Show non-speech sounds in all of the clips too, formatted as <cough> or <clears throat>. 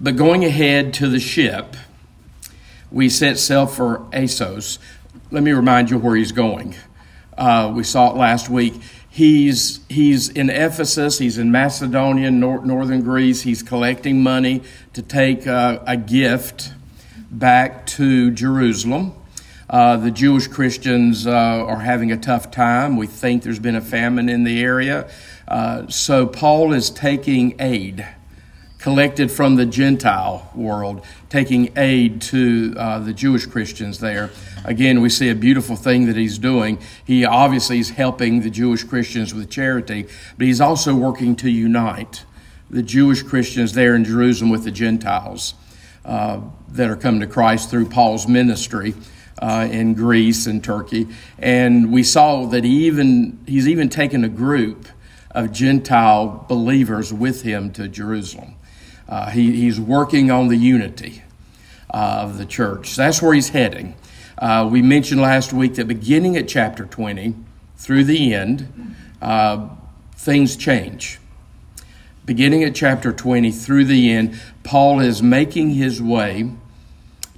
But going ahead to the ship, we set sail for Assos. Let me remind you where he's going. Uh, we saw it last week. He's, he's in Ephesus, he's in Macedonia, nor- northern Greece. He's collecting money to take uh, a gift back to Jerusalem. Uh, the Jewish Christians uh, are having a tough time. We think there's been a famine in the area. Uh, so Paul is taking aid collected from the Gentile world, taking aid to uh, the Jewish Christians there. Again, we see a beautiful thing that he's doing. He obviously is helping the Jewish Christians with charity, but he's also working to unite the Jewish Christians there in Jerusalem with the Gentiles uh, that are coming to Christ through Paul's ministry. Uh, in Greece and Turkey, and we saw that he even he's even taken a group of Gentile believers with him to Jerusalem. Uh, he, he's working on the unity uh, of the church. That's where he's heading. Uh, we mentioned last week that beginning at chapter 20 through the end, uh, things change. Beginning at chapter 20 through the end, Paul is making his way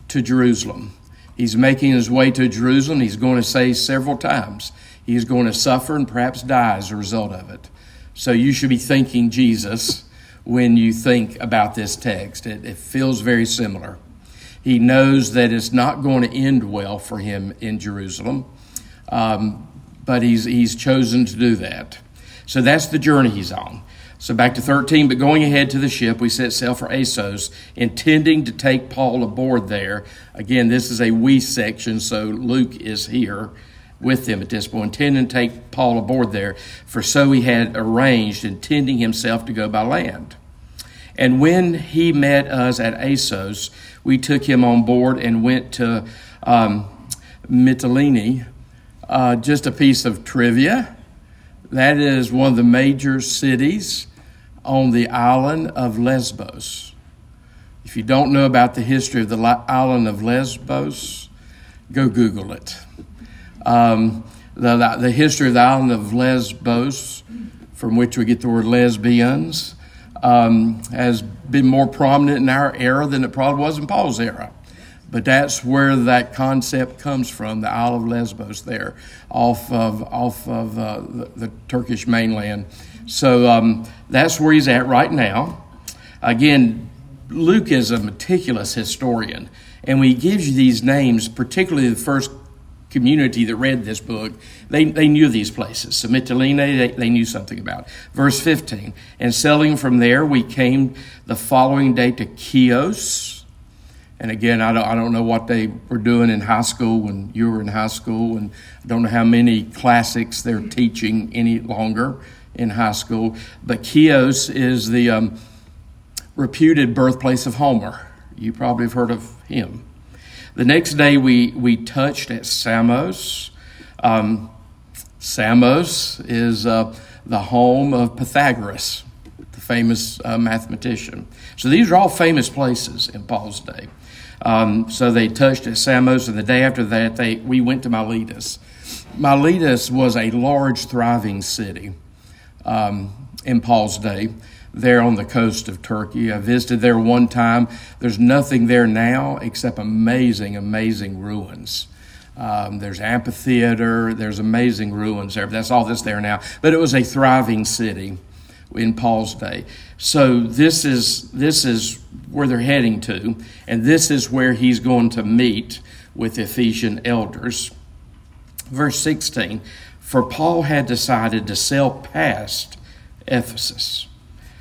to Jerusalem. He's making his way to Jerusalem. He's going to say several times he's going to suffer and perhaps die as a result of it. So you should be thanking Jesus when you think about this text. It, it, feels very similar. He knows that it's not going to end well for him in Jerusalem, um, but he's, he's chosen to do that. So that's the journey he's on. So back to 13, but going ahead to the ship, we set sail for Assos, intending to take Paul aboard there. Again, this is a we section, so Luke is here with them at this point, intending to take Paul aboard there, for so he had arranged, intending himself to go by land. And when he met us at Assos, we took him on board and went to um, Mytilene. Uh, just a piece of trivia that is one of the major cities on the island of Lesbos. If you don't know about the history of the island of Lesbos, go Google it. Um, the, the history of the island of Lesbos, from which we get the word lesbians, um, has been more prominent in our era than it probably was in Paul's era. But that's where that concept comes from, the Isle of Lesbos there, off of, off of uh, the, the, Turkish mainland. So um, that's where he's at right now. Again, Luke is a meticulous historian, and when he gives you these names, particularly the first community that read this book, they, they knew these places. So Mytilene, they, they knew something about. Verse 15, and sailing from there, we came the following day to Chios. And again, I don't, I don't know what they were doing in high school when you were in high school, and I don't know how many classics they're teaching any longer in high school. But Chios is the um, reputed birthplace of Homer. You probably have heard of him. The next day, we, we touched at Samos. Um, Samos is uh, the home of Pythagoras, the famous uh, mathematician. So these are all famous places in Paul's day. Um, so they touched at Samos, and the day after that, they, we went to Miletus. Miletus was a large, thriving city um, in Paul's day there on the coast of Turkey. I visited there one time. There's nothing there now except amazing, amazing ruins. Um, there's amphitheater. There's amazing ruins there. That's all that's there now. But it was a thriving city in Paul's day. So this is this is where they're heading to, and this is where he's going to meet with Ephesian elders. Verse 16, for Paul had decided to sail past Ephesus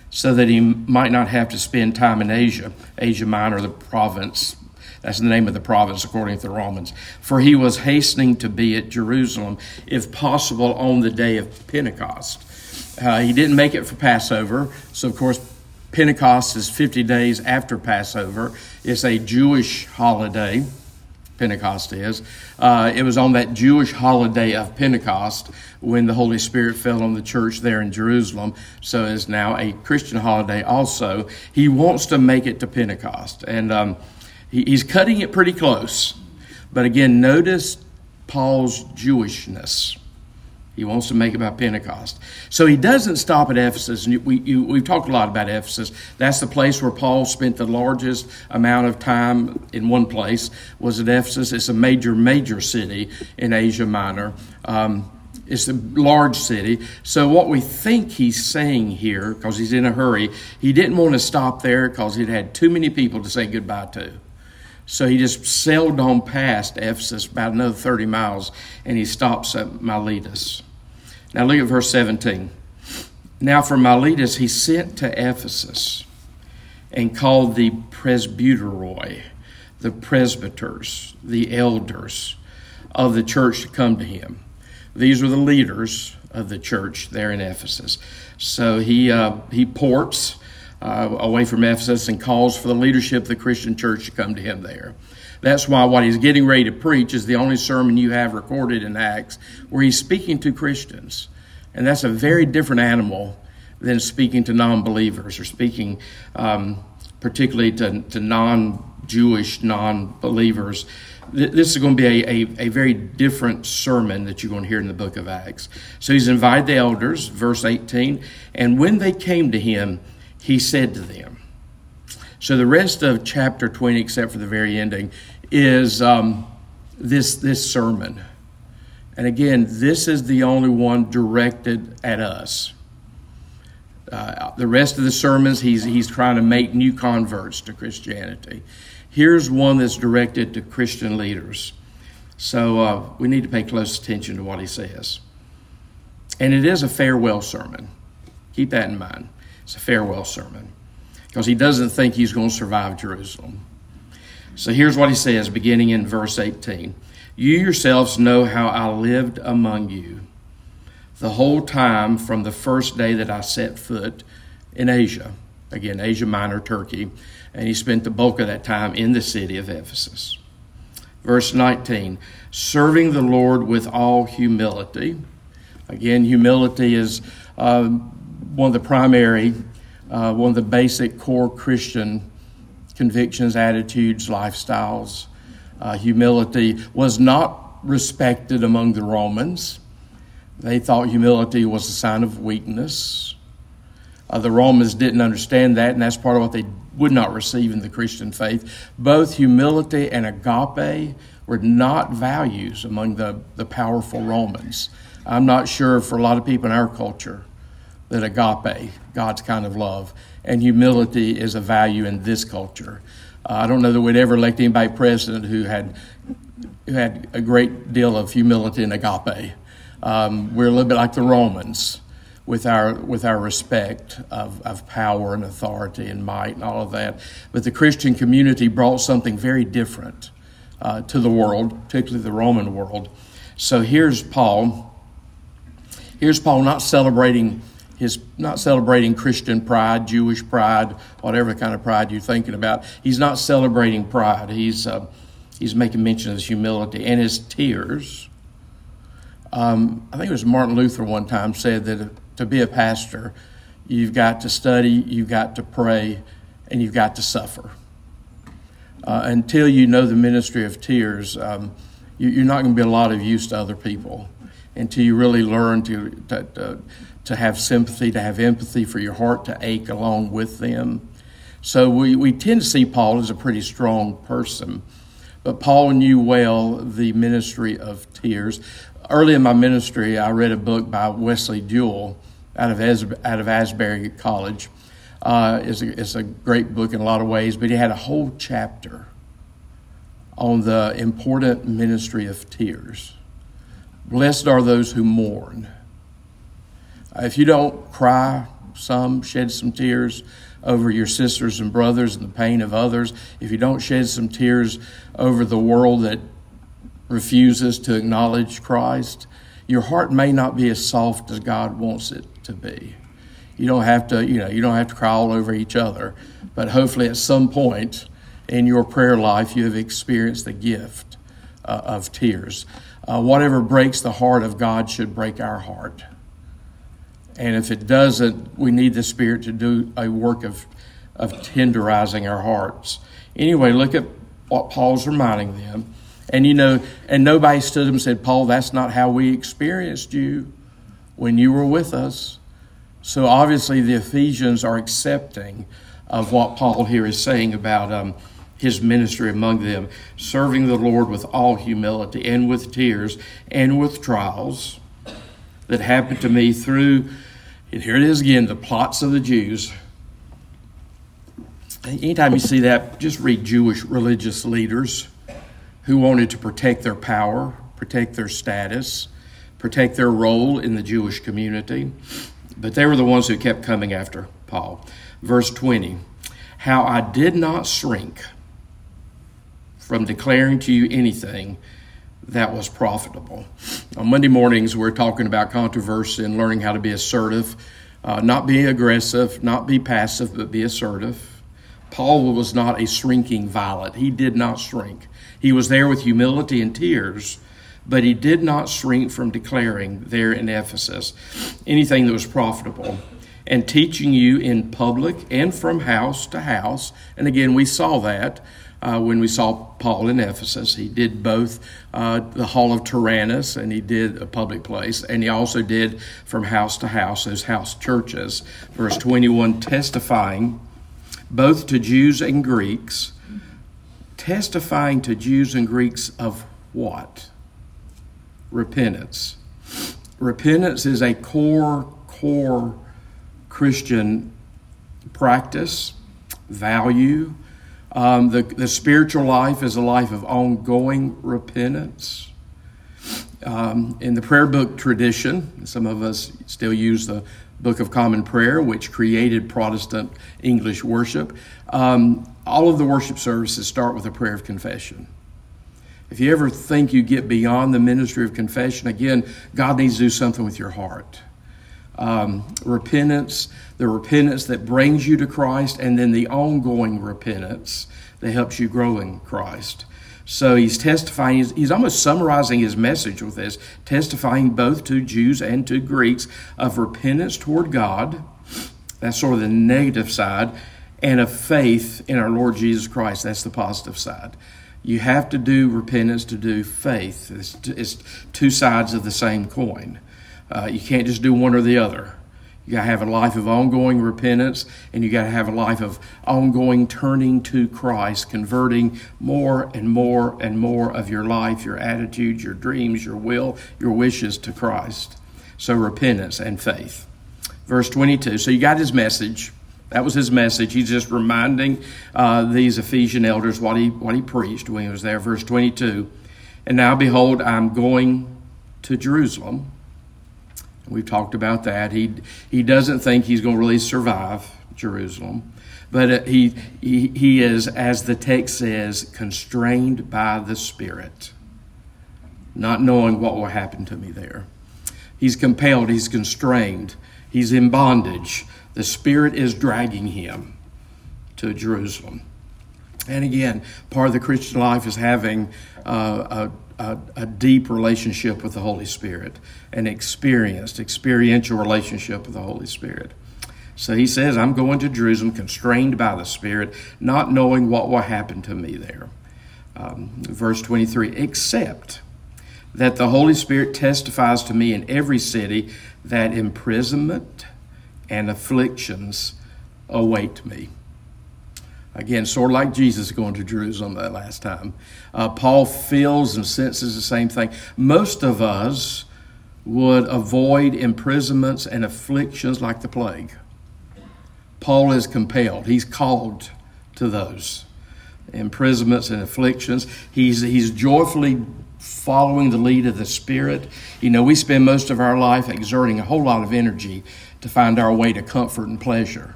so that he might not have to spend time in Asia, Asia Minor, the province. That's the name of the province according to the Romans. For he was hastening to be at Jerusalem, if possible, on the day of Pentecost. Uh, he didn't make it for Passover, so of course, Pentecost is 50 days after Passover. It's a Jewish holiday. Pentecost is. Uh, it was on that Jewish holiday of Pentecost when the Holy Spirit fell on the church there in Jerusalem. So it's now a Christian holiday also. He wants to make it to Pentecost. And um, he, he's cutting it pretty close. But again, notice Paul's Jewishness. He wants to make by Pentecost. So he doesn't stop at Ephesus. And we, you, we've talked a lot about Ephesus. That's the place where Paul spent the largest amount of time in one place, was at Ephesus. It's a major, major city in Asia Minor. Um, it's a large city. So, what we think he's saying here, because he's in a hurry, he didn't want to stop there because he'd had too many people to say goodbye to. So he just sailed on past Ephesus about another 30 miles and he stops at Miletus. Now look at verse 17. Now from Miletus he sent to Ephesus and called the presbyteroi, the presbyters, the elders of the church to come to him. These were the leaders of the church there in Ephesus. So he uh, he ports uh, away from Ephesus and calls for the leadership of the Christian church to come to him there. That's why what he's getting ready to preach is the only sermon you have recorded in Acts where he's speaking to Christians. And that's a very different animal than speaking to non believers or speaking um, particularly to, to non Jewish non believers. This is going to be a, a, a, very different sermon that you're going to hear in the book of Acts. So he's invited the elders, verse 18, and when they came to him, he said to them. So the rest of chapter 20, except for the very ending, is um, this, this sermon. And again, this is the only one directed at us. Uh, the rest of the sermons, he's, he's trying to make new converts to Christianity. Here's one that's directed to Christian leaders. So uh, we need to pay close attention to what he says. And it is a farewell sermon. Keep that in mind. It's a farewell sermon because he doesn't think he's going to survive Jerusalem. So here's what he says, beginning in verse 18 You yourselves know how I lived among you the whole time from the first day that I set foot in Asia. Again, Asia Minor, Turkey. And he spent the bulk of that time in the city of Ephesus. Verse 19 Serving the Lord with all humility. Again, humility is. Uh, one of the primary, uh, one of the basic core Christian convictions, attitudes, lifestyles. Uh, humility was not respected among the Romans. They thought humility was a sign of weakness. Uh, the Romans didn't understand that, and that's part of what they would not receive in the Christian faith. Both humility and agape were not values among the, the powerful Romans. I'm not sure for a lot of people in our culture that agape, God's kind of love, and humility is a value in this culture. Uh, I don't know that we'd ever elect anybody president who had who had a great deal of humility and agape. Um, we're a little bit like the Romans with our with our respect of, of power and authority and might and all of that. But the Christian community brought something very different uh, to the world, particularly the Roman world. So here's Paul. Here's Paul not celebrating his not celebrating Christian pride, Jewish pride, whatever kind of pride you're thinking about. He's not celebrating pride. He's uh, he's making mention of his humility and his tears. Um, I think it was Martin Luther one time said that to be a pastor, you've got to study, you've got to pray, and you've got to suffer. Uh, until you know the ministry of tears, um, you, are not going to be a lot of use to other people until you really learn to, to, to to have sympathy, to have empathy for your heart to ache along with them. So we, we tend to see Paul as a pretty strong person. But Paul knew well the ministry of tears. Early in my ministry, I read a book by Wesley Duewel out of, As, out of Asbury College. Uh, it's, a, it's a great book in a lot of ways, but he had a whole chapter on the important ministry of tears. Blessed are those who mourn if you don't cry some, shed some tears over your sisters and brothers and the pain of others, if you don't shed some tears over the world that refuses to acknowledge Christ, your heart may not be as soft as God wants it to be. You don't have to, you know, you don't have to cry all over each other, but hopefully at some point in your prayer life you have experienced the gift uh, of tears. Uh, whatever breaks the heart of God should break our heart. And if it doesn't, we need the Spirit to do a work of, of tenderizing our hearts. Anyway, look at what Paul's reminding them. And you know, and nobody stood up and said, Paul, that's not how we experienced you. when you were with us. So obviously, the Ephesians are accepting of what Paul here is saying about um, his ministry among them, serving the Lord with all humility and with tears and with trials that happened to me through, and here it is again, the plots of the Jews. Anytime you see that, just read Jewish religious leaders who wanted to protect their power, protect their status, protect their role in the Jewish community. But they were the ones who kept coming after Paul. Verse 20 How I did not shrink from declaring to you anything that was profitable. On Monday mornings, we're talking about controversy and learning how to be assertive, uh, not be aggressive, not be passive, but be assertive. Paul was not a shrinking violet. He did not shrink. He was there with humility and tears, but he did not shrink from declaring there in Ephesus anything that was profitable and teaching you in public and from house to house. And again, we saw that uh, when we saw Paul in Ephesus. He did both uh, the Hall of Tyrannus and he did a public place, and he also did from house to house, those house churches. Verse 21 testifying both to Jews and Greeks, testifying to Jews and Greeks of what? Repentance. Repentance is a core, core Christian practice, value. Um, the, the spiritual life is a life of ongoing repentance. Um, in the prayer book tradition, some of us still use the Book of Common Prayer, which created Protestant English worship. Um, all of the worship services start with a prayer of confession. If you ever think you get beyond the ministry of confession, again, God needs to do something with your heart. Um, repentance, the repentance that brings you to Christ, and then the ongoing repentance that helps you grow in Christ. So he's testifying, he's, he's, almost summarizing his message with this, testifying both to Jews and to Greeks of repentance toward God. That's sort of the negative side, and of faith in our Lord Jesus Christ. That's the positive side. You have to do repentance to do faith. It's, it's two sides of the same coin. Uh, you can't just do one or the other. You got to have a life of ongoing repentance, and you got to have a life of ongoing turning to Christ, converting more and more and more of your life, your attitudes, your dreams, your will, your wishes to Christ. So, repentance and faith. Verse 22. So, you got his message. That was his message. He's just reminding uh, these Ephesian elders what he, what he preached when he was there. Verse 22. And now, behold, I'm going to Jerusalem We've talked about that. He he doesn't think he's going to really survive Jerusalem, but uh, he, he he is, as the text says, constrained by the Spirit, not knowing what will happen to me there. He's compelled. He's constrained. He's in bondage. The Spirit is dragging him to Jerusalem. And again, part of the Christian life is having uh, a a, a, deep relationship with the Holy Spirit, an experienced, experiential relationship with the Holy Spirit. So he says, I'm going to Jerusalem constrained by the Spirit, not knowing what will happen to me there. Um, verse 23 except that the Holy Spirit testifies to me in every city that imprisonment and afflictions await me. Again, sort of like Jesus going to Jerusalem that last time. Uh, Paul feels and senses the same thing. Most of us would avoid imprisonments and afflictions like the plague. Paul is compelled, he's called to those imprisonments and afflictions. He's, he's joyfully following the lead of the Spirit. You know, we spend most of our life exerting a whole lot of energy to find our way to comfort and pleasure.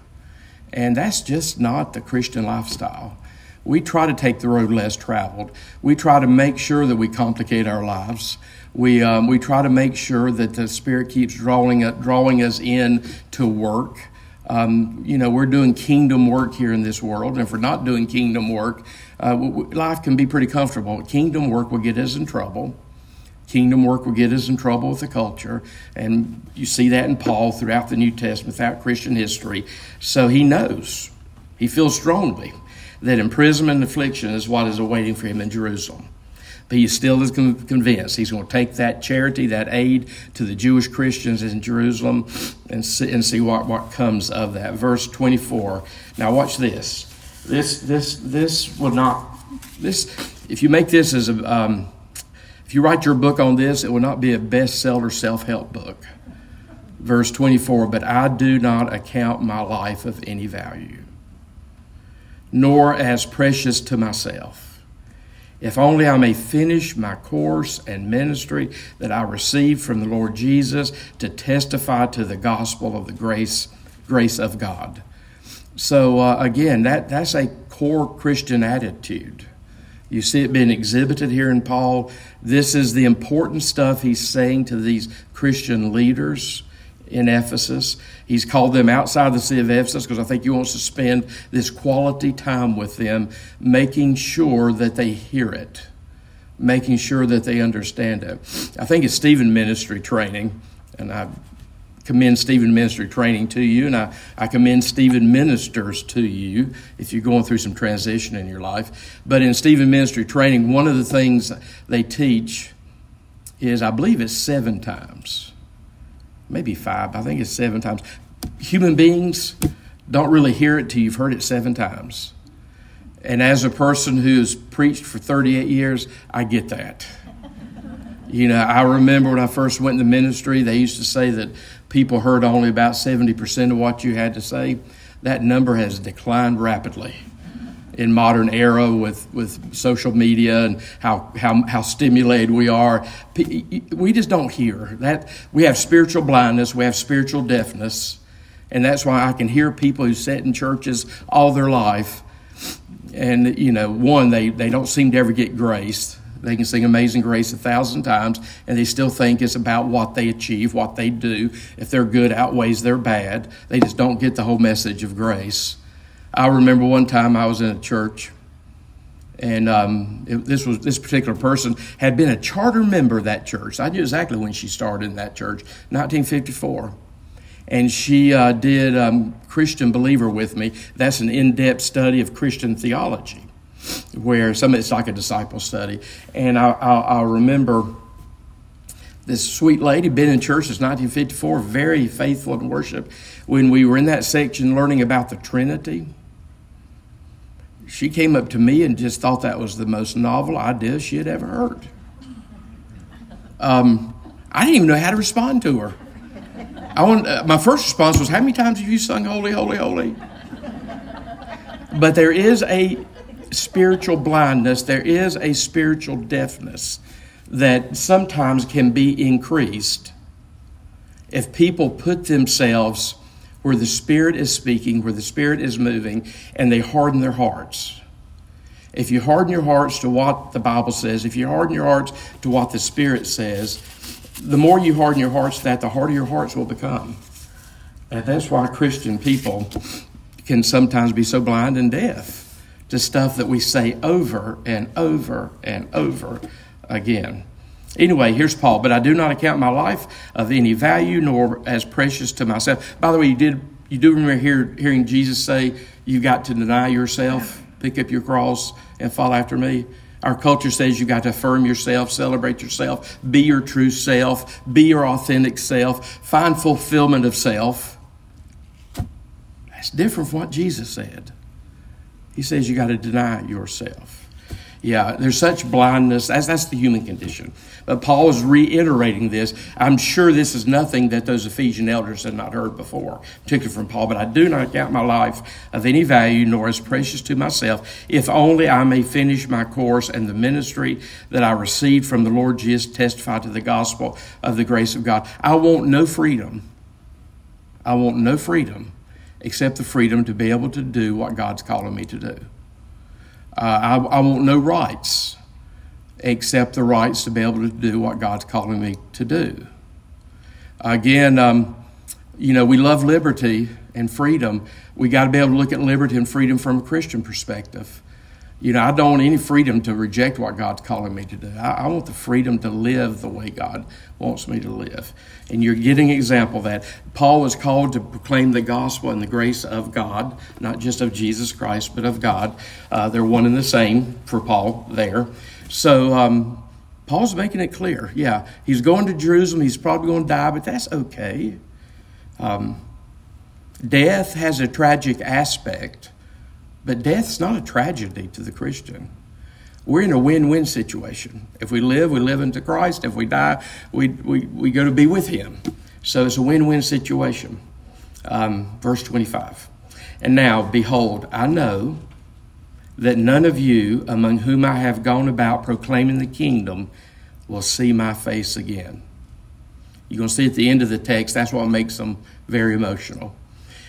And that's just not the Christian lifestyle. We try to take the road less traveled. We try to make sure that we complicate our lives. We, um, we try to make sure that the Spirit keeps drawing, drawing us in to work. Um, you know, we're doing kingdom work here in this world, and if we're not doing kingdom work, uh, life can be pretty comfortable. Kingdom work will get us in trouble. Kingdom work will get us in trouble with the culture. And you see that in Paul throughout the New Testament, throughout Christian history. So he knows, he feels strongly that imprisonment and affliction is what is awaiting for him in Jerusalem. But he still is convinced he's going to take that charity, that aid to the Jewish Christians in Jerusalem and see, and see what, what comes of that. Verse 24. Now, watch this. This, this, this will not, this, if you make this as a, um, if you write your book on this, it will not be a bestseller self help book. Verse 24. But I do not account my life of any value, nor as precious to myself if only I may finish my course and ministry that I received from the Lord Jesus to testify to the gospel of the grace, grace of God. So uh, again, that, that's a core Christian attitude. You see it being exhibited here in Paul. This is the important stuff he's saying to these Christian leaders in Ephesus. He's called them outside the city of Ephesus because I think he wants to spend this quality time with them, making sure that they hear it, making sure that they understand it. I think it's Stephen ministry training, and I commend Stephen ministry training to you, and I, I commend Stephen ministers to you if you're going through some transition in your life. But in Stephen ministry training, one of the things they teach is, I believe it's seven times maybe five, I think it's seven times. Human beings don't really hear it till you've heard it seven times. And as a person who's preached for 38 years, I get that. You know, I remember when I first went into ministry, they used to say that people heard only about 70% of what you had to say. That number has declined rapidly in modern era with, with social media and how, how, how stimulated we are. We just don't hear that. We have spiritual blindness, we have spiritual deafness, and that's why I can hear people who sit in churches all their life. And, you know, one, they, they don't seem to ever get grace. They can sing Amazing Grace a thousand times, and they still think it's about what they achieve, what they do. If their good outweighs their bad, they just don't get the whole message of grace. I remember one time I was in a church, and um, it, this was this particular person had been a charter member of that church. I knew exactly when she started in that church, 1954, and she uh, did um, Christian Believer with me. That's an in-depth study of Christian theology, where some of it's like a disciple study. And I, I, I remember this sweet lady been in church since 1954 very faithful in worship when we were in that section learning about the trinity she came up to me and just thought that was the most novel idea she had ever heard. Um, I didn't even know how to respond to her. I want, uh, my first response was, How many times have you sung Holy, Holy, Holy? But there is a spiritual blindness, there is a spiritual deafness that sometimes can be increased if people put themselves where the Spirit is speaking, where the Spirit is moving, and they harden their hearts. If you harden your hearts to what the Bible says, if you harden your hearts to what the Spirit says, the more you harden your hearts that, the harder your hearts will become. And that's why Christian people can sometimes be so blind and deaf to stuff that we say over and over and over again. Anyway, here's Paul. But I do not account my life of any value nor as precious to myself. By the way, you did you do remember hear, hearing Jesus say, "You've got to deny yourself, pick up your cross, and follow after me." Our culture says you've got to affirm yourself, celebrate yourself, be your true self, be your authentic self, find fulfillment of self. That's different from what Jesus said. He says you got to deny yourself. Yeah, there's such blindness. That's, that's the human condition. But Paul is reiterating this. I'm sure this is nothing that those Ephesian elders had not heard before, particularly from Paul. But I do not count my life of any value, nor as precious to myself, if only I may finish my course and the ministry that I received from the Lord Jesus testify to the gospel of the grace of God. I want no freedom. I want no freedom except the freedom to be able to do what God's calling me to do. Uh, I, I want no rights except the rights to be able to do what God's calling me to do. Again, um, you know, we love liberty and freedom. We got to be able to look at liberty and freedom from a Christian perspective. You know, I don't want any freedom to reject what God's calling me to do. I, I, want the freedom to live the way God wants me to live. And you're getting an example of that. Paul was called to proclaim the gospel and the grace of God, not just of Jesus Christ, but of God. Uh, they're one and the same for Paul there. So, um, Paul's making it clear. Yeah, he's going to Jerusalem. He's probably going to die, but that's okay. Um, death has a tragic aspect, but death's not a tragedy to the Christian. We're in a win win situation. If we live, we live into Christ. If we die, we, we, we go to be with Him. So it's a win win situation. Um, verse 25. And now, behold, I know that none of you among whom I have gone about proclaiming the kingdom will see my face again. You're going to see at the end of the text, that's what makes them very emotional.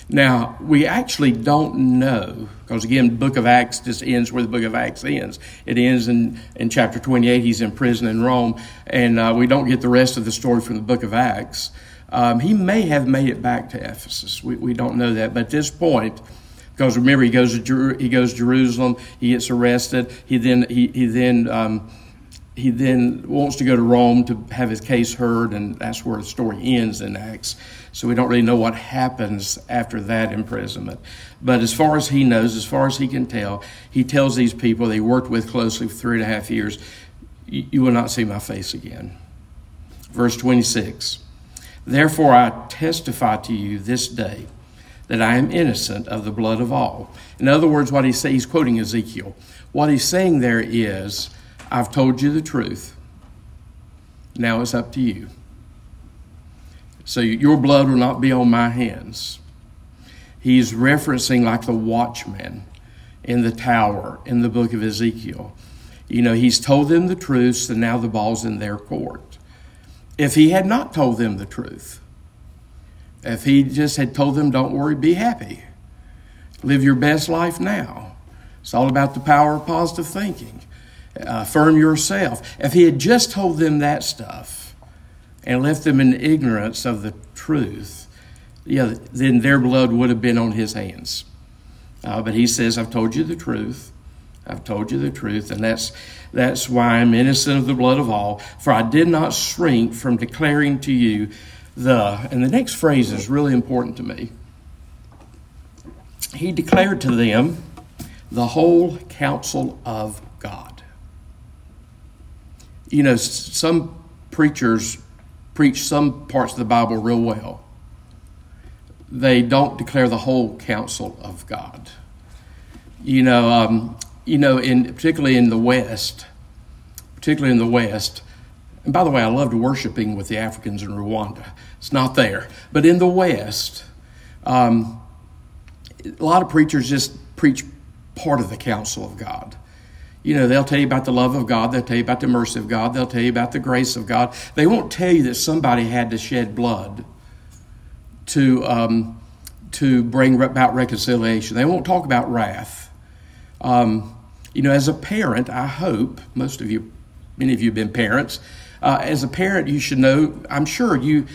Now, we actually don't know, because again, book of Acts just ends where the book of Acts ends. It ends in, in chapter 28. He's in prison in Rome, and uh, we don't get the rest of the story from the book of Acts. Um, he may have made it back to Ephesus. We, we don't know that. But at this point, because remember, he goes to Jer- he goes to Jerusalem, he gets arrested, he then he, he then um, he then wants to go to Rome to have his case heard, and that's where the story ends in Acts. So we don't really know what happens after that imprisonment. But as far as he knows, as far as he can tell, he tells these people they worked with closely for three and a half years, you will not see my face again. Verse 26 Therefore I testify to you this day that I am innocent of the blood of all. In other words, what he's saying, he's quoting Ezekiel. What he's saying there is, I've told you the truth. Now it's up to you. So your blood will not be on my hands. He's referencing like the watchman in the tower in the book of Ezekiel. You know, he's told them the truth, and now the ball's in their court. If he had not told them the truth, if he just had told them, don't worry, be happy, live your best life now, it's all about the power of positive thinking affirm yourself. If he had just told them that stuff and left them in ignorance of the truth, yeah, then their blood would have been on his hands. Uh, but he says, I've told you the truth. I've told you the truth, and that's that's why I'm innocent of the blood of all. For I did not shrink from declaring to you the. And the next phrase is really important to me. He declared to them the whole counsel of God you know, some preachers preach some parts of the Bible real well. They don't declare the whole counsel of God. You know, um, you know, in particularly in the West, particularly in the West. And by the way, I loved worshiping with the Africans in Rwanda. It's not there, but in the West, um, a lot of preachers just preach part of the counsel of God. You know, they'll tell you about the love of God, they'll tell you about the mercy of God, they'll tell you about the grace of God. They won't tell you that somebody had to shed blood to, um, to bring about reconciliation. They won't talk about wrath. Um, you know, as a parent, I hope, most of you, many of you have been parents, uh, as a parent, you should know, I'm sure you,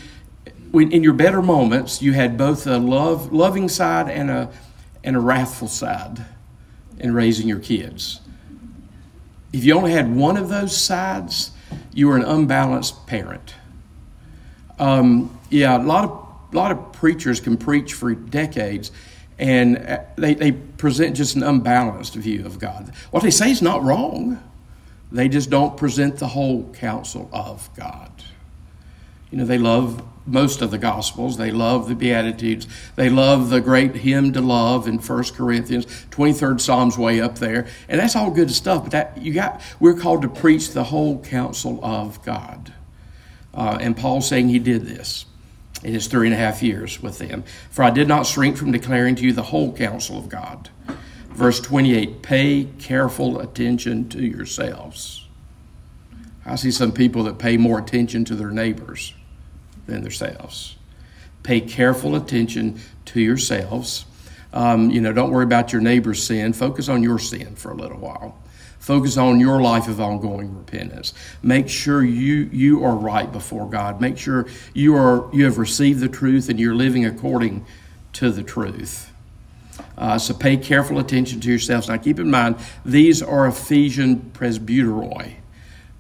when, in your better moments, you had both a love, loving side and a, and a wrathful side in raising your kids. If you only had one of those sides, you were an unbalanced parent. Um, yeah, a lot of a lot of preachers can preach for decades, and uh, they, they present just an unbalanced view of God. What they say is not wrong. They just don't present the whole counsel of God. You know, they love most of the Gospels. They love the Beatitudes. They love the great hymn to love in 1 Corinthians, 23rd Psalm's way up there. And that's all good stuff, but that you got we're called to preach the whole counsel of God. Uh, and Paul's saying he did this in his three and a half years with them. For I did not shrink from declaring to you the whole counsel of God. Verse 28 Pay careful attention to yourselves. I see some people that pay more attention to their neighbors than themselves. Pay careful attention to yourselves. Um, you know, don't worry about your neighbor's sin. Focus on your sin for a little while. Focus on your life of ongoing repentance. Make sure you you are right before God. Make sure you are you have received the truth and you're living according to the truth. Uh, so pay careful attention to yourselves. Now keep in mind these are Ephesian presbyteroi,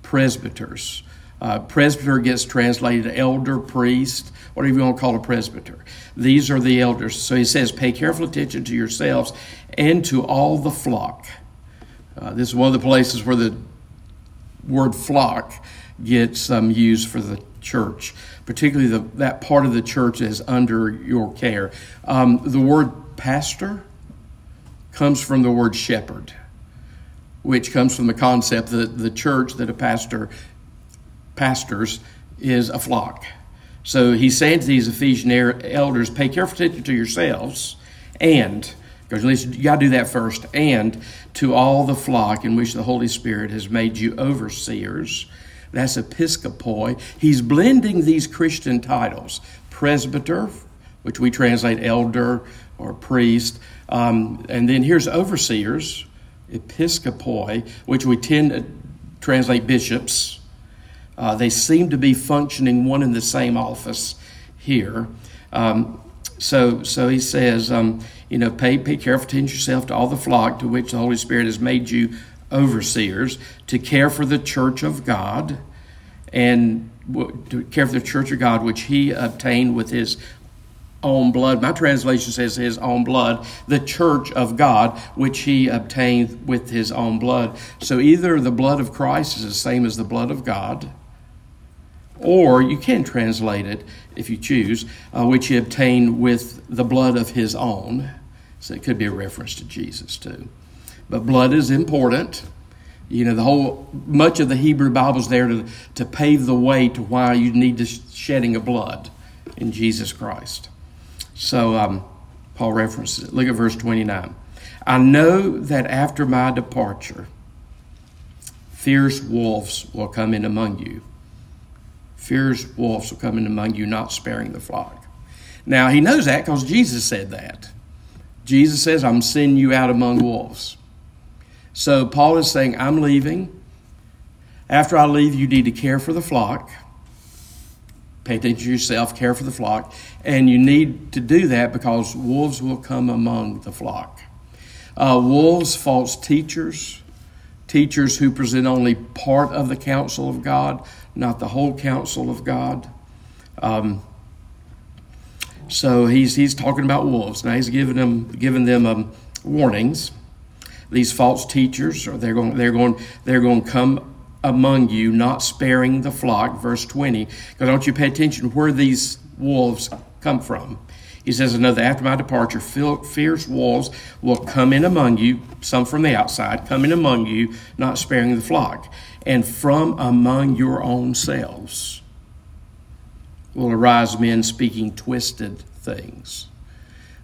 presbyters. Uh, presbyter gets translated elder, priest, whatever you want to call a presbyter. These are the elders. So he says, pay careful attention to yourselves and to all the flock. Uh, this is one of the places where the word flock gets um, used for the church, particularly the, that part of the church is under your care. Um, the word pastor comes from the word shepherd, which comes from the concept that the church that a pastor pastors is a flock. So he's saying to these Ephesian elders, pay careful attention to yourselves and because at least you got to do that first. And to all the flock in which the Holy Spirit has made you overseers. That's episcopoi. He's blending these Christian titles presbyter, which we translate elder or priest. Um, and then here's overseers, episcopoi, which we tend to translate bishops. Uh, they seem to be functioning one in the same office here. Um, so, so he says, um, you know, pay, pay careful attention yourself to all the flock to which the Holy Spirit has made you overseers, to care for the church of God, and to care for the church of God, which he obtained with his own blood. My translation says his own blood, the church of God, which he obtained with his own blood. So either the blood of Christ is the same as the blood of God, or you can translate it, if you choose, uh, which he obtained with the blood of his own. So it could be a reference to Jesus too. But blood is important. You know, the whole, much of the Hebrew Bible is there to, to pave the way to why you need the shedding of blood in Jesus Christ. So um, Paul references it. Look at verse 29. I know that after my departure, fierce wolves will come in among you fierce wolves will come in among you, not sparing the flock. Now, he knows that because Jesus said that. Jesus says, I'm sending you out among wolves. So Paul is saying, I'm leaving. After I leave, you need to care for the flock. Pay attention to yourself, care for the flock. And you need to do that because wolves will come among the flock. Uh, wolves, false teachers, teachers who present only part of the counsel of God, not the whole counsel of God. Um, so he's he's talking about wolves. Now he's giving them giving them um, warnings. These false teachers are they're going they're going they're going to come among you, not sparing the flock. Verse twenty. Because don't you pay attention where these wolves come from? He says another after my departure, fierce wolves will come in among you, some from the outside, come in among you, not sparing the flock and from among your own selves will arise men speaking twisted things.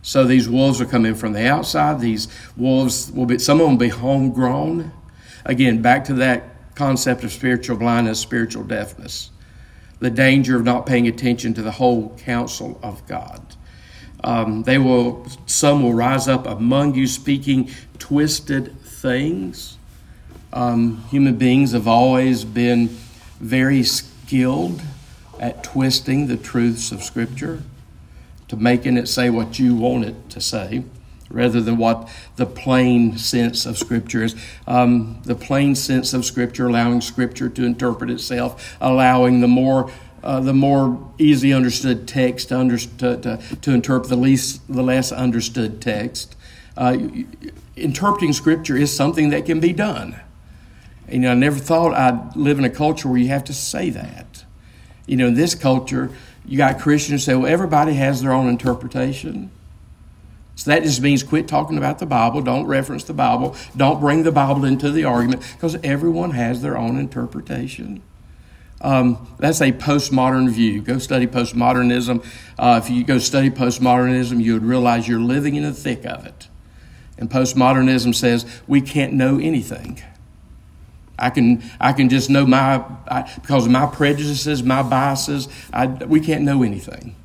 So these wolves are coming from the outside. These wolves will be, some of them will be homegrown. Again, back to that concept of spiritual blindness, spiritual deafness. The danger of not paying attention to the whole counsel of God. Um, they will, some will rise up among you speaking twisted things. Um, human beings have always been very skilled at twisting the truths of Scripture to making it say what you want it to say rather than what the plain sense of Scripture is. Um, the plain sense of Scripture, allowing Scripture to interpret itself, allowing the more uh, the more easy understood text to, under, to, to, to, interpret the least the less understood text. Uh, interpreting Scripture is something that can be done. You know, I never thought I'd live in a culture where you have to say that. You know, in this culture, you got Christians say, well, everybody has their own interpretation. So that just means quit talking about the Bible, don't reference the Bible, don't bring the Bible into the argument, because everyone has their own interpretation. Um, that's a postmodern view. Go study postmodernism. Uh, if you go study postmodernism, you would realize you're living in the thick of it. And postmodernism says we can't know anything. I can I can just know my I, because of my prejudices, my biases. I, we can't know anything.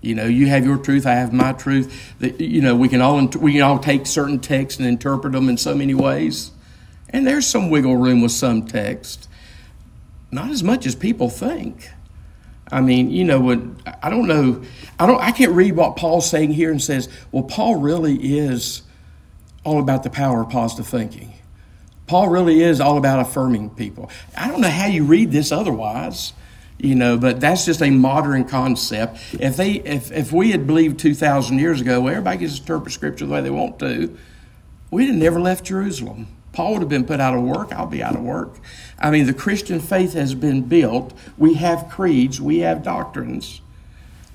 You know, you have your truth, I have my truth. That you know, we can all we can all take certain texts and interpret them in so many ways. And there's some wiggle room with some text, not as much as people think. I mean, you know, when I don't know, I don't, I can't read what Paul's saying here and says, well, Paul really is all about the power of positive thinking. Paul really is all about affirming people. I don't know how you read this otherwise, you know, but that's just a modern concept. If they, if, if we had believed 2,000 years ago, well, everybody gets to interpret scripture the way they want to, we'd have never left Jerusalem. Paul would have been put out of work. I'll be out of work. I mean, the Christian faith has been built. We have creeds, we have doctrines.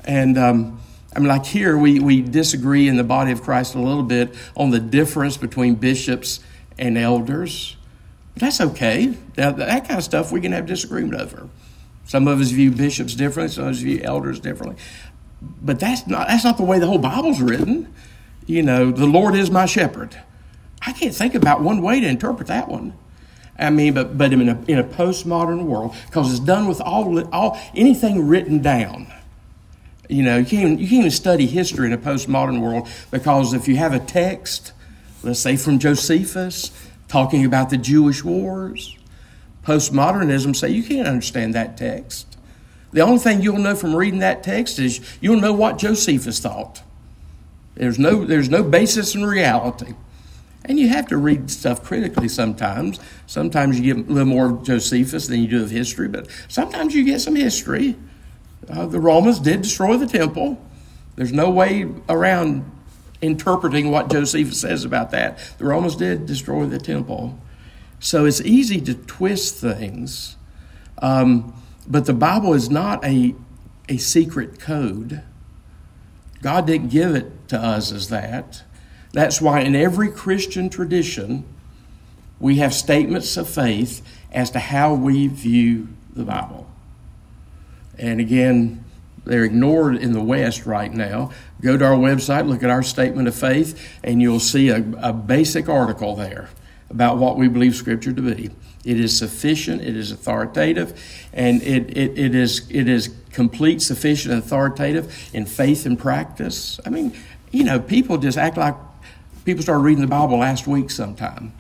And um, I mean, like here, we, we disagree in the body of Christ a little bit on the difference between bishops and elders. But That's okay. That, that kind of stuff we can have disagreement over. Some of us view bishops differently, some of us view elders differently. But that's not, that's not the way the whole Bible's written. You know, the Lord is my shepherd. I can't think about one way to interpret that one. I mean, but, but in a, in a postmodern world, because it's done with all, all anything written down. You know, you can't, even, you can't even study history in a postmodern world because if you have a text, let's say from Josephus, talking about the Jewish wars, postmodernism say you can't understand that text. The only thing you'll know from reading that text is you'll know what Josephus thought. There's no, there's no basis in reality. And you have to read stuff critically sometimes. Sometimes you get a little more of Josephus than you do of history, but sometimes you get some history. Uh, the Romans did destroy the temple. There's no way around interpreting what Josephus says about that. The Romans did destroy the temple. So it's easy to twist things. Um, but the Bible is not a, a secret code. God didn't give it to us as that. That's why in every Christian tradition, we have statements of faith as to how we view the Bible. And again, they're ignored in the West right now. Go to our website, look at our statement of faith, and you'll see a, a basic article there about what we believe Scripture to be. It is sufficient, it is authoritative, and it, it, it, is, it is complete, sufficient, and authoritative in faith and practice. I mean, you know, people just act like people started reading the Bible last week sometime.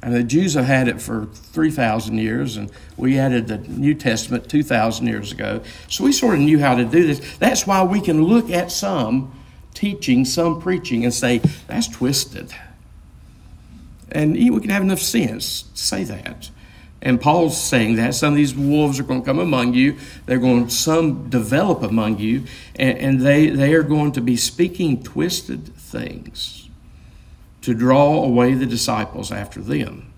And the Jews have had it for 3,000 years, and we added the New Testament 2,000 years ago. So we sort of knew how to do this. That's why we can look at some teaching, some preaching, and say, that's twisted. And we can have enough sense to say that. And Paul's saying that some of these wolves are going to come among you. They're going to some develop among you, and, and they, they are going to be speaking twisted things to draw away the disciples after them.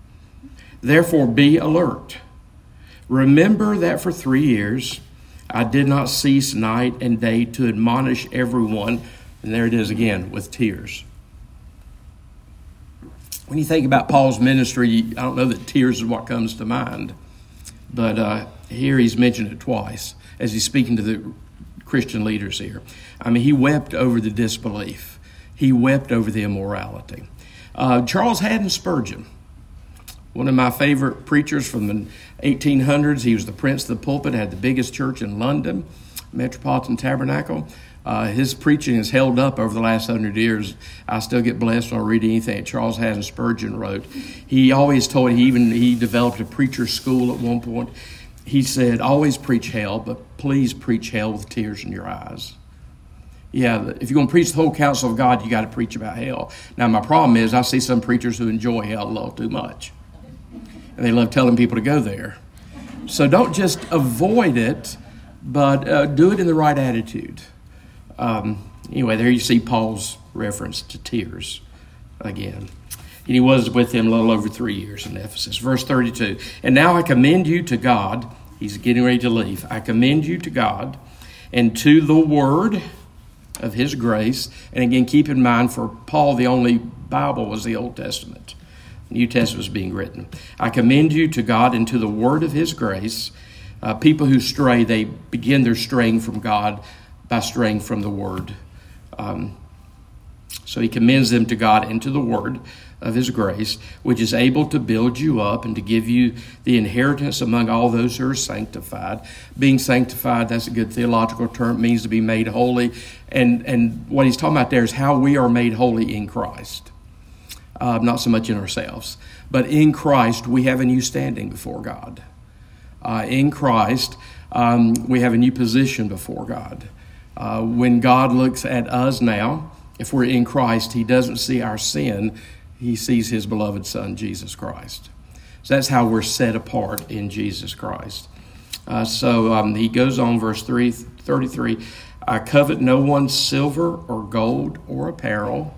Therefore, be alert. Remember that for three years I did not cease night and day to admonish everyone. And there it is again with tears. When you think about Paul's ministry, I don't know that tears is what comes to mind, but uh, here he's mentioned it twice as he's speaking to the Christian leaders here. I mean, he wept over the disbelief, he wept over the immorality. Uh, Charles Haddon Spurgeon, one of my favorite preachers from the 1800s. He was the prince of the pulpit, had the biggest church in London, Metropolitan Tabernacle. Uh, his preaching has held up over the last hundred years. I still get blessed when I read anything that Charles Haddon Spurgeon wrote. He always told, he even he developed a preacher school at one point. He said, always preach hell, but please preach hell with tears in your eyes yeah, if you're going to preach the whole counsel of God, you got to preach about hell. Now, my problem is I see some preachers who enjoy hell a little too much, and they love telling people to go there. So don't just avoid it, but uh, do it in the right attitude. Um, anyway, there you see Paul's reference to tears again. And he was with them a little over three years in Ephesus. Verse 32 And now I commend you to God. He's getting ready to leave. I commend you to God and to the word of His grace. And again, keep in mind for Paul, the only Bible was the Old Testament. The New Testament was being written. I commend you to God and to the word of His grace. Uh, people who stray, they begin their straying from God by straying from the word. Um, so he commends them to God and to the word of his grace, which is able to build you up and to give you the inheritance among all those who are sanctified. Being sanctified, that's a good theological term, means to be made holy. And, and what he's talking about there is how we are made holy in Christ. Uh, not so much in ourselves, but in Christ we have a new standing before God. Uh, in Christ, um, we have a new position before God. Uh, when God looks at us now, if we're in Christ, He doesn't see our sin he sees his beloved Son, Jesus Christ. So that's how we're set apart in Jesus Christ. Uh, so um, he goes on, verse 3, 33 I covet no one's silver or gold or apparel.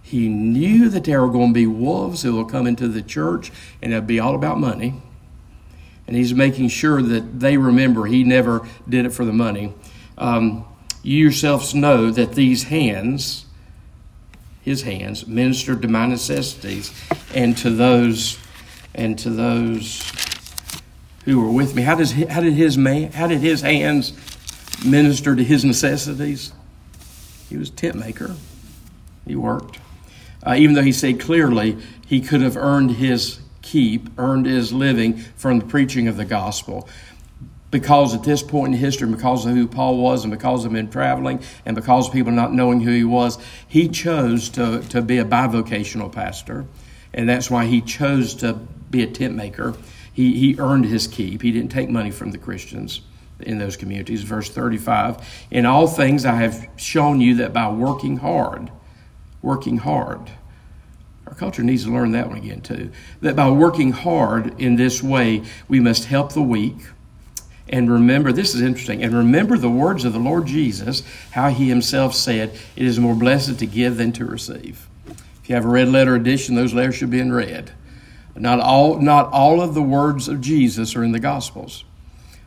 He knew that there were going to be wolves who will come into the church and it'll be all about money. And he's making sure that they remember he never did it for the money. Um, you yourselves know that these hands, his hands, ministered to my necessities and to those and to those who were with me. How does how did his man how did his hands minister to his necessities? He was tent maker. He worked. Uh, even though he said clearly he could have earned his keep, earned his living from the preaching of the gospel. Because at this point in history, because of who Paul was, and because of him traveling, and because of people not knowing who he was, he chose to, to be a bivocational pastor. And that's why he chose to be a tent maker. He, he earned his keep. He didn't take money from the Christians in those communities. Verse 35 In all things I have shown you that by working hard, working hard, our culture needs to learn that one again, too. That by working hard in this way, we must help the weak. And remember, this is interesting, and remember the words of the Lord Jesus, how he himself said, It is more blessed to give than to receive. If you have a red letter edition, those letters should be in red. Not all, not all of the words of Jesus are in the Gospels.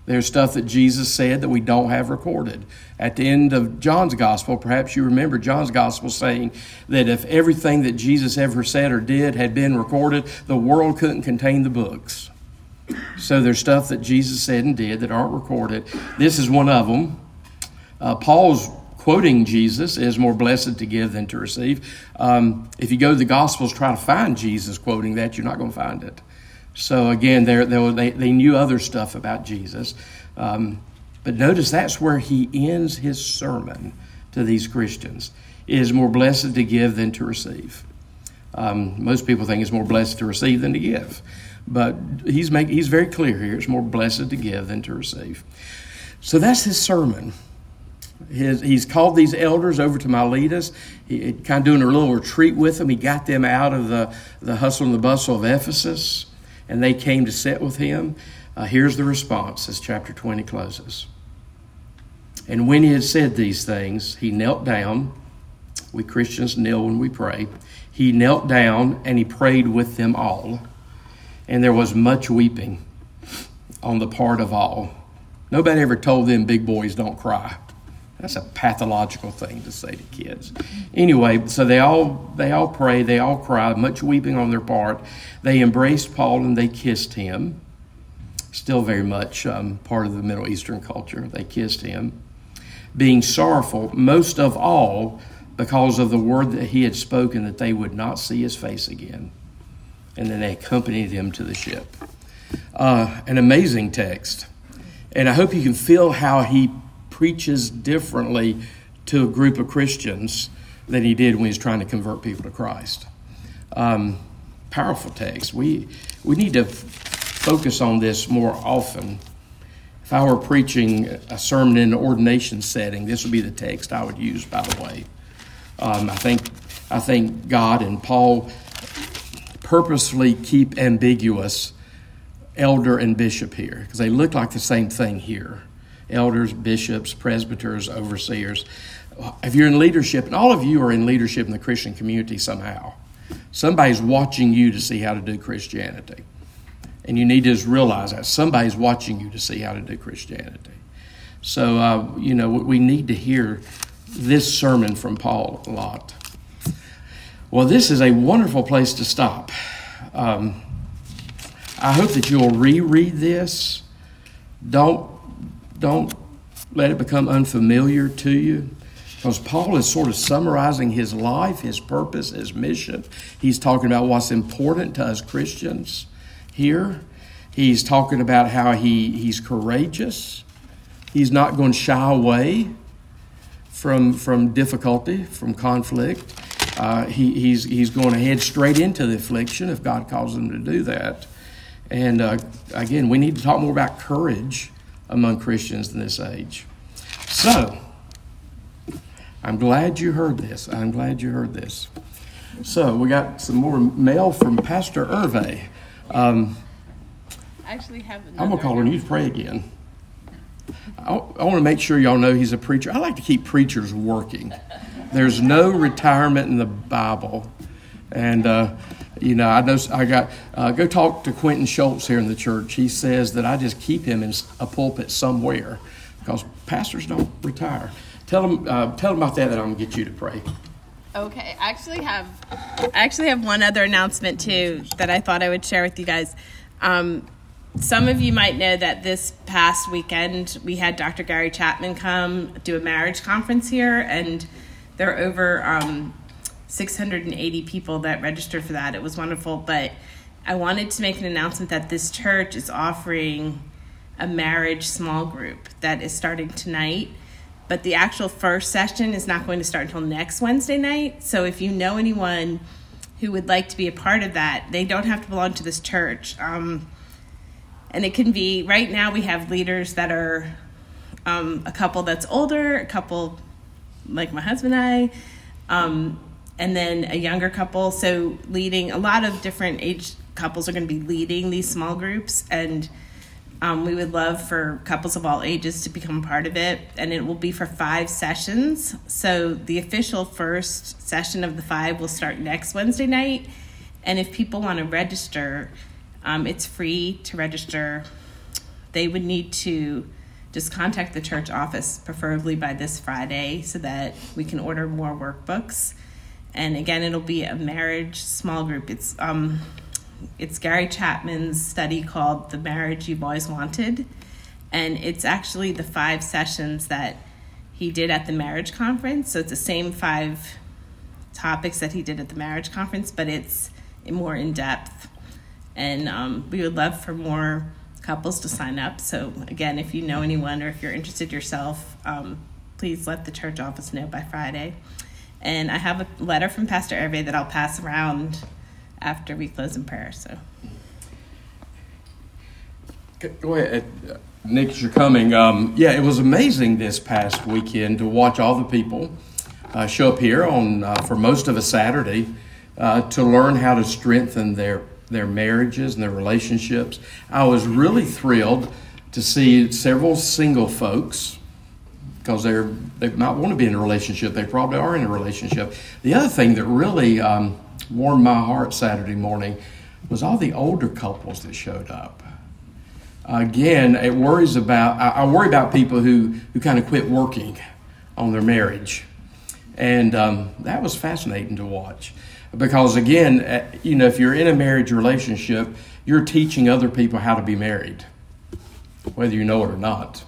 There's stuff that Jesus said that we don't have recorded. At the end of John's gospel, perhaps you remember John's gospel saying that if everything that Jesus ever said or did had been recorded, the world couldn't contain the books. So there's stuff that Jesus said and did that aren't recorded. This is one of them. Uh, Paul's quoting Jesus is more blessed to give than to receive. Um, if you go to the Gospels, try to find Jesus quoting that, you're not going to find it. So again, they, they, they knew other stuff about Jesus. Um, but notice that's where he ends his sermon to these Christians. It is more blessed to give than to receive. Um, most people think it's more blessed to receive than to give. But he's, make, he's very clear here. It's more blessed to give than to receive. So that's his sermon. His, he's called these elders over to Miletus. He, kind of doing a little retreat with them. He got them out of the, the hustle and the bustle of Ephesus and they came to sit with him. Uh, here's the response as chapter 20 closes. And when he had said these things, he knelt down. We Christians kneel when we pray. He knelt down and he prayed with them all. And there was much weeping on the part of all. Nobody ever told them big boys don't cry. That's a pathological thing to say to kids. Anyway, so they all they all pray, they all cry, much weeping on their part. They embraced Paul and they kissed him. Still very much um, part of the Middle Eastern culture. They kissed him, being sorrowful most of all because of the word that he had spoken that they would not see his face again. And then they accompanied him to the ship. Uh, an amazing text. And I hope you can feel how he preaches differently to a group of Christians than he did when he was trying to convert people to Christ. Um, powerful text. We we need to f- focus on this more often. If I were preaching a sermon in an ordination setting, this would be the text I would use. By the way, um, I think I think God and Paul purposefully keep ambiguous elder and bishop here because they look like the same thing here elders, bishops, presbyters, overseers. If you're in leadership, and all of you are in leadership in the Christian community somehow, somebody's watching you to see how to do Christianity. And you need to just realize that somebody's watching you to see how to do Christianity. So, uh, you know, we need to hear this sermon from Paul a lot. Well, this is a wonderful place to stop. Um, I hope that you'll reread this. Don't don't let it become unfamiliar to you. Because Paul is sort of summarizing his life, his purpose, his mission. He's talking about what's important to us Christians here. He's talking about how he, he's courageous. He's not going to shy away from, from difficulty, from conflict. Uh, he, he's, he's going to head straight into the affliction if God calls him to do that. And uh, again, we need to talk more about courage among Christians in this age. So, I'm glad you heard this. I'm glad you heard this. So, we got some more mail from Pastor Hervé. Um, I actually have I'm going to call on you to pray again. I, I want to make sure y'all know he's a preacher. I like to keep preachers working. There's no retirement in the Bible. And, uh, you know, I know I got, uh, go talk to Quentin Schultz here in the church. He says that I just keep him in a pulpit somewhere because pastors don't retire. Tell them, uh, tell them about that, and I'm going to get you to pray. Okay, I actually have, I actually have one other announcement too that I thought I would share with you guys. Um, some of you might know that this past weekend we had Dr. Gary Chapman come do a marriage conference here, and there are over um, 680 people that registered for that. It was wonderful, but I wanted to make an announcement that this church is offering a marriage small group that is starting tonight. But the actual first session is not going to start until next Wednesday night. So if you know anyone who would like to be a part of that, they don't have to belong to this church. Um, and it can be right now we have leaders that are um, a couple that's older a couple like my husband and i um, and then a younger couple so leading a lot of different age couples are going to be leading these small groups and um, we would love for couples of all ages to become part of it and it will be for five sessions so the official first session of the five will start next wednesday night and if people want to register um, it's free to register. They would need to just contact the church office, preferably by this Friday, so that we can order more workbooks. And again, it'll be a marriage small group. It's um, it's Gary Chapman's study called "The Marriage You've Always Wanted," and it's actually the five sessions that he did at the marriage conference. So it's the same five topics that he did at the marriage conference, but it's more in depth and um, we would love for more couples to sign up. So again, if you know anyone or if you're interested yourself, um, please let the church office know by Friday. And I have a letter from Pastor Hervé that I'll pass around after we close in prayer. So. Go ahead, uh, Nick, as you're coming. Um, yeah, it was amazing this past weekend to watch all the people uh, show up here on uh, for most of a Saturday uh, to learn how to strengthen their their marriages and their relationships. I was really thrilled to see several single folks because they're they might want to be in a relationship. They probably are in a relationship. The other thing that really um, warmed my heart Saturday morning was all the older couples that showed up. Again, it worries about I, I worry about people who who kind of quit working on their marriage, and um, that was fascinating to watch because again, uh, you know, if you're in a marriage relationship, you're teaching other people how to be married, whether you know it or not.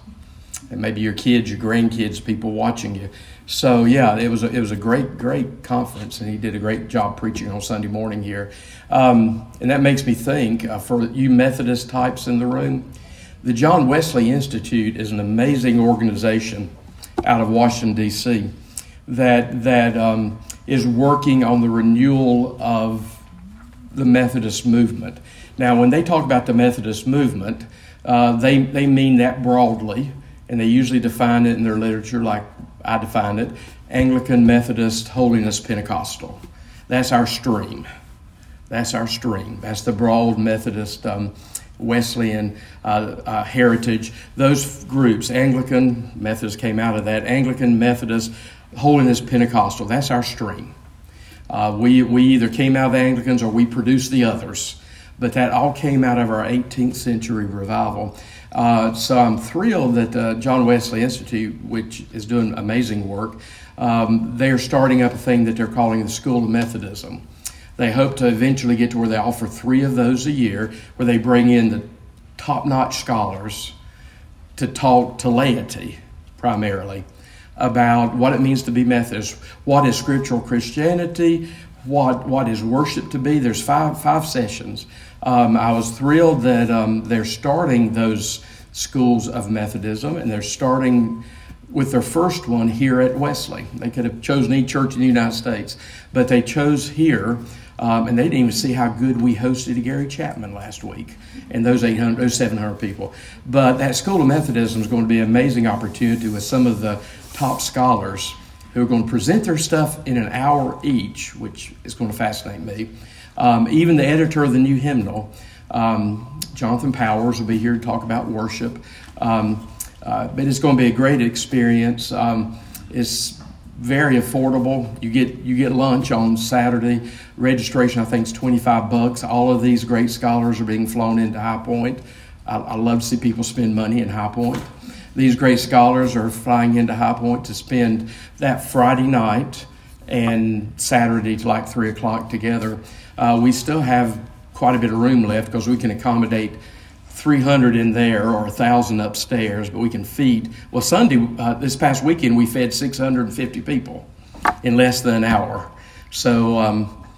And maybe your kids, your grandkids, people watching you. So yeah, it was a, it was a great great conference, and he did a great job preaching on Sunday morning here. Um, and that makes me think uh, for you Methodist types in the room, the John Wesley Institute is an amazing organization out of Washington D.C. that that um, is working on the renewal of the Methodist movement. Now, when they talk about the Methodist movement, uh, they, they mean that broadly, and they usually define it in their literature like I define it Anglican, Methodist, Holiness, Pentecostal. That's our stream. That's our stream. That's the broad Methodist, um, Wesleyan uh, uh, heritage. Those groups, Anglican, Methodist came out of that, Anglican, Methodist, Holiness Pentecostal. That's our stream. Uh, we, we either came out of the Anglicans or we produced the others, but that all came out of our 18th century revival. Uh, so I'm thrilled that the John Wesley Institute, which is doing amazing work, um, they're starting up a thing that they're calling the School of Methodism. They hope to eventually get to where they offer three of those a year, where they bring in the top notch scholars to talk to laity primarily about what it means to be Methodist, what is scriptural Christianity, what what is worship to be. There's five five sessions. Um, I was thrilled that um, they're starting those schools of Methodism, and they're starting with their first one here at Wesley. They could have chosen any church in the United States, but they chose here. Um, and they didn't even see how good we hosted Gary Chapman last week and those 800, those 700 people. But that School of Methodism is going to be an amazing opportunity with some of the top scholars who are going to present their stuff in an hour each, which is going to fascinate me. Um, even the editor of the new hymnal, um, Jonathan Powers, will be here to talk about worship. Um, uh, but it's going to be a great experience. Um, it's very affordable. You get you get lunch on Saturday. Registration I think is twenty five bucks. All of these great scholars are being flown into High Point. I, I love to see people spend money in High Point. These great scholars are flying into High Point to spend that Friday night and Saturday to like three o'clock together. Uh, we still have quite a bit of room left because we can accommodate 300 in there or 1,000 upstairs, but we can feed. Well, Sunday, uh, this past weekend, we fed 650 people in less than an hour. So um,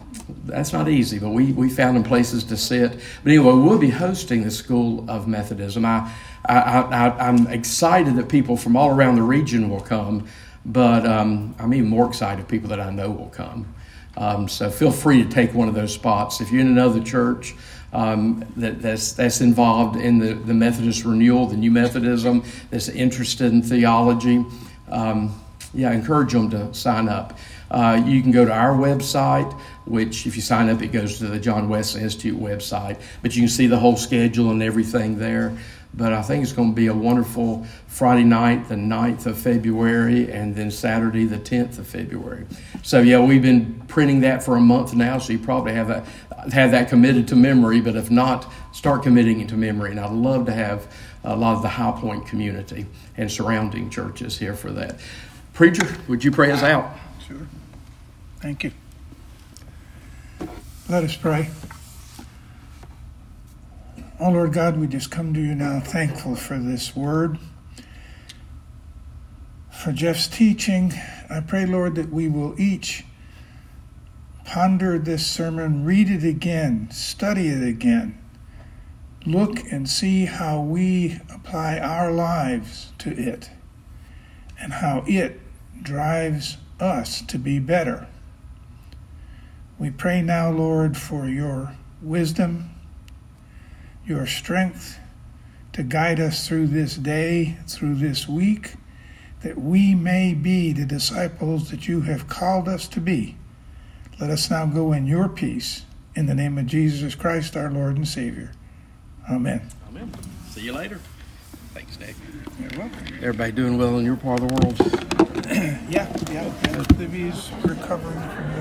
that's not easy, but we, we found them places to sit. But anyway, we'll be hosting the School of Methodism. I, I, I'm excited that people from all around the region will come, but um, I'm even more excited people that I know will come. Um, so feel free to take one of those spots. If you're in another church, um, that, that's, that's involved in the, the Methodist renewal, the new Methodism, that's interested in theology, um, yeah, I encourage them to sign up. Uh, you can go to our website, which if you sign up, it goes to the John Wesley Institute website, but you can see the whole schedule and everything there. But I think it's going to be a wonderful Friday night, the 9th of February, and then Saturday, the 10th of February. So, yeah, we've been printing that for a month now, so you probably have that, have that committed to memory. But if not, start committing it to memory. And I'd love to have a lot of the High Point community and surrounding churches here for that. Preacher, would you pray us out? Sure. Thank you. Let us pray. Oh Lord God, we just come to you now thankful for this word, for Jeff's teaching. I pray, Lord, that we will each ponder this sermon, read it again, study it again, look and see how we apply our lives to it and how it drives us to be better. We pray now, Lord, for your wisdom your strength to guide us through this day, through this week, that we may be the disciples that you have called us to be. Let us now go in your peace. In the name of Jesus Christ, our Lord and Savior. Amen. Amen. See you later. Thanks, Nick. You're welcome. Everybody doing well in your part of the world? <clears throat> yeah, yeah. Livy's recovering from